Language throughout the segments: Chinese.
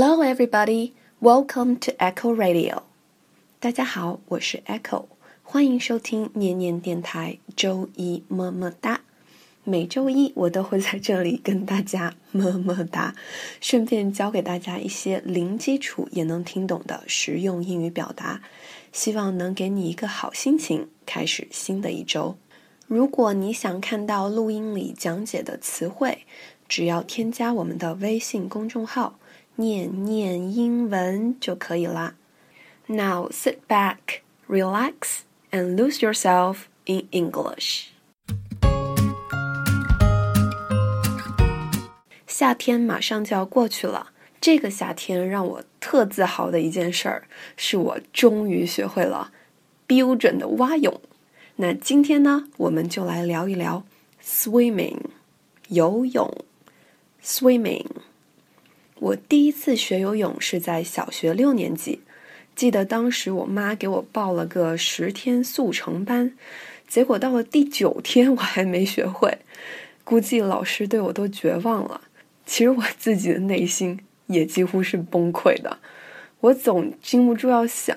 Hello, everybody. Welcome to Echo Radio. 大家好，我是 Echo，欢迎收听念念电台周一么么哒。每周一我都会在这里跟大家么么哒，顺便教给大家一些零基础也能听懂的实用英语表达，希望能给你一个好心情，开始新的一周。如果你想看到录音里讲解的词汇，只要添加我们的微信公众号“念念英文”就可以啦。Now sit back, relax, and lose yourself in English. 夏天马上就要过去了，这个夏天让我特自豪的一件事儿，是我终于学会了标准的蛙泳。那今天呢，我们就来聊一聊 swimming，游泳。swimming，我第一次学游泳是在小学六年级，记得当时我妈给我报了个十天速成班，结果到了第九天我还没学会，估计老师对我都绝望了。其实我自己的内心也几乎是崩溃的，我总禁不住要想，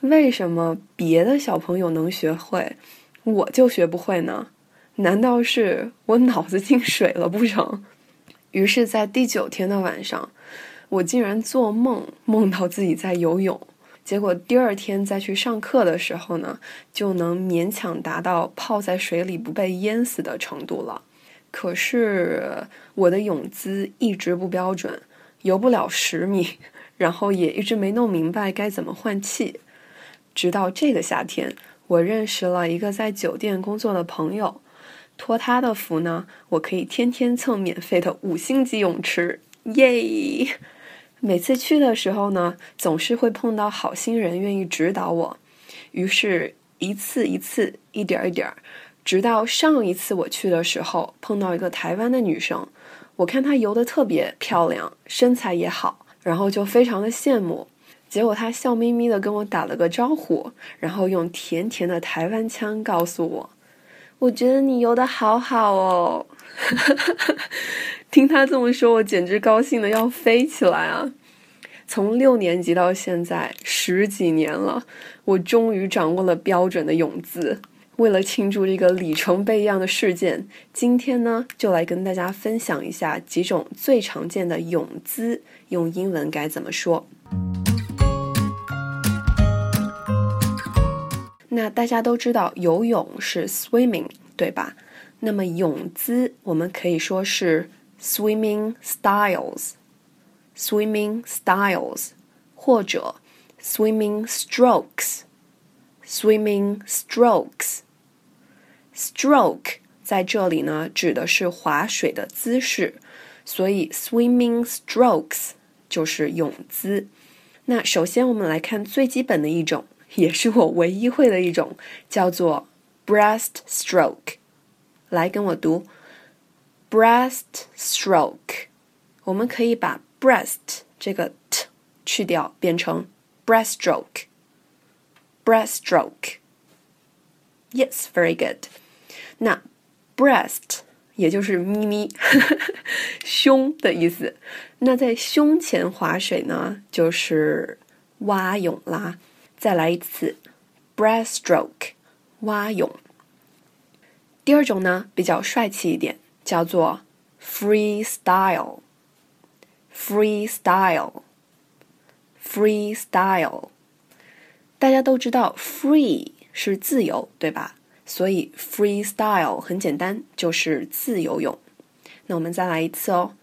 为什么别的小朋友能学会，我就学不会呢？难道是我脑子进水了不成？于是，在第九天的晚上，我竟然做梦梦到自己在游泳，结果第二天再去上课的时候呢，就能勉强达到泡在水里不被淹死的程度了。可是我的泳姿一直不标准，游不了十米，然后也一直没弄明白该怎么换气。直到这个夏天，我认识了一个在酒店工作的朋友，托他的福呢，我可以天天蹭免费的五星级泳池，耶！每次去的时候呢，总是会碰到好心人愿意指导我，于是一次一次，一点一点。直到上一次我去的时候，碰到一个台湾的女生，我看她游的特别漂亮，身材也好，然后就非常的羡慕。结果她笑眯眯的跟我打了个招呼，然后用甜甜的台湾腔告诉我：“我觉得你游的好好哦。”听他这么说，我简直高兴的要飞起来啊！从六年级到现在十几年了，我终于掌握了标准的泳姿。为了庆祝这个里程碑一样的事件，今天呢，就来跟大家分享一下几种最常见的泳姿，用英文该怎么说。那大家都知道游泳是 swimming，对吧？那么泳姿我们可以说是 swimming styles，swimming styles，或者 swimming strokes，swimming strokes。Stroke 在这里呢，指的是划水的姿势，所以 swimming strokes 就是泳姿。那首先我们来看最基本的一种，也是我唯一会的一种，叫做 breaststroke。来跟我读 breaststroke。我们可以把 breast 这个 t 去掉，变成 breaststroke。breaststroke。Yes, very good. 那 breast 也就是咪咪胸的意思。那在胸前划水呢，就是蛙泳啦。再来一次 breaststroke 蛙泳。第二种呢，比较帅气一点，叫做 freestyle。freestyle。freestyle。大家都知道 free 是自由，对吧？所以 freestyle 很简单，就是自由泳。那我们再来一次哦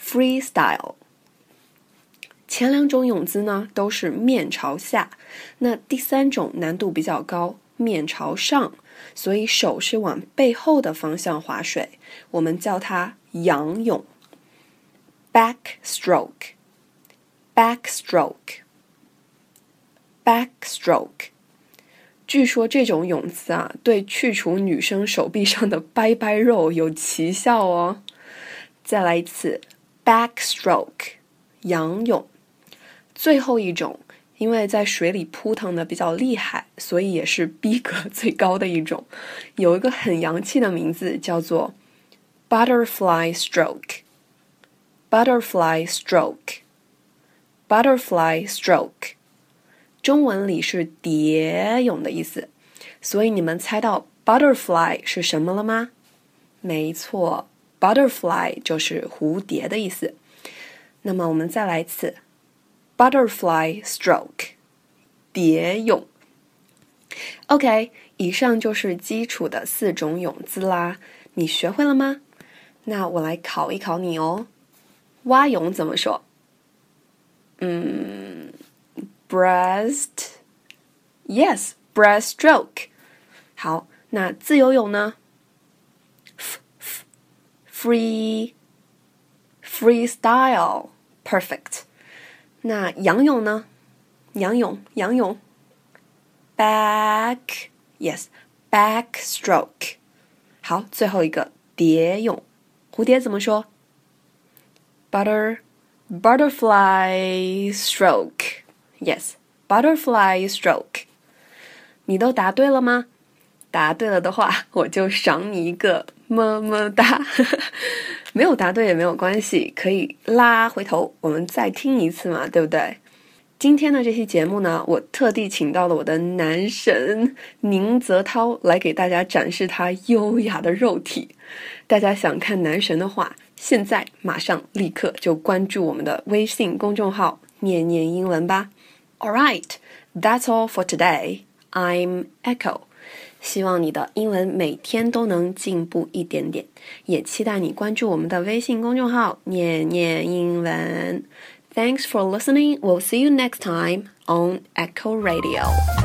，freestyle。前两种泳姿呢都是面朝下，那第三种难度比较高，面朝上，所以手是往背后的方向划水，我们叫它仰泳，backstroke，backstroke，backstroke。据说这种泳姿啊，对去除女生手臂上的掰掰肉有奇效哦。再来一次，backstroke，仰泳。最后一种，因为在水里扑腾的比较厉害，所以也是逼格最高的一种，有一个很洋气的名字，叫做 butterfly stroke。butterfly stroke。butterfly stroke，中文里是蝶泳的意思。所以你们猜到 butterfly 是什么了吗？没错，butterfly 就是蝴蝶的意思。那么我们再来一次 ，butterfly stroke，蝶泳。OK，以上就是基础的四种泳姿啦，你学会了吗？那我来考一考你哦。蛙泳怎么说？嗯，breast，yes，breaststroke。好，那自由泳呢？free，freestyle，perfect。 那仰泳呢？仰泳，仰泳。back，yes，backstroke。好，最后一个蝶泳，蝴蝶怎么说？butter，butterfly stroke，yes，butterfly stroke。你都答对了吗？答对了的话，我就赏你一个么么哒。没有答对也没有关系，可以拉回头，我们再听一次嘛，对不对？今天的这期节目呢，我特地请到了我的男神宁泽涛来给大家展示他优雅的肉体。大家想看男神的话，现在马上立刻就关注我们的微信公众号“念念英文”吧。All right, that's all for today. I'm Echo. 希望你的英文每天都能进步一点点，也期待你关注我们的微信公众号“念念英文”。Thanks for listening. We'll see you next time on Echo Radio.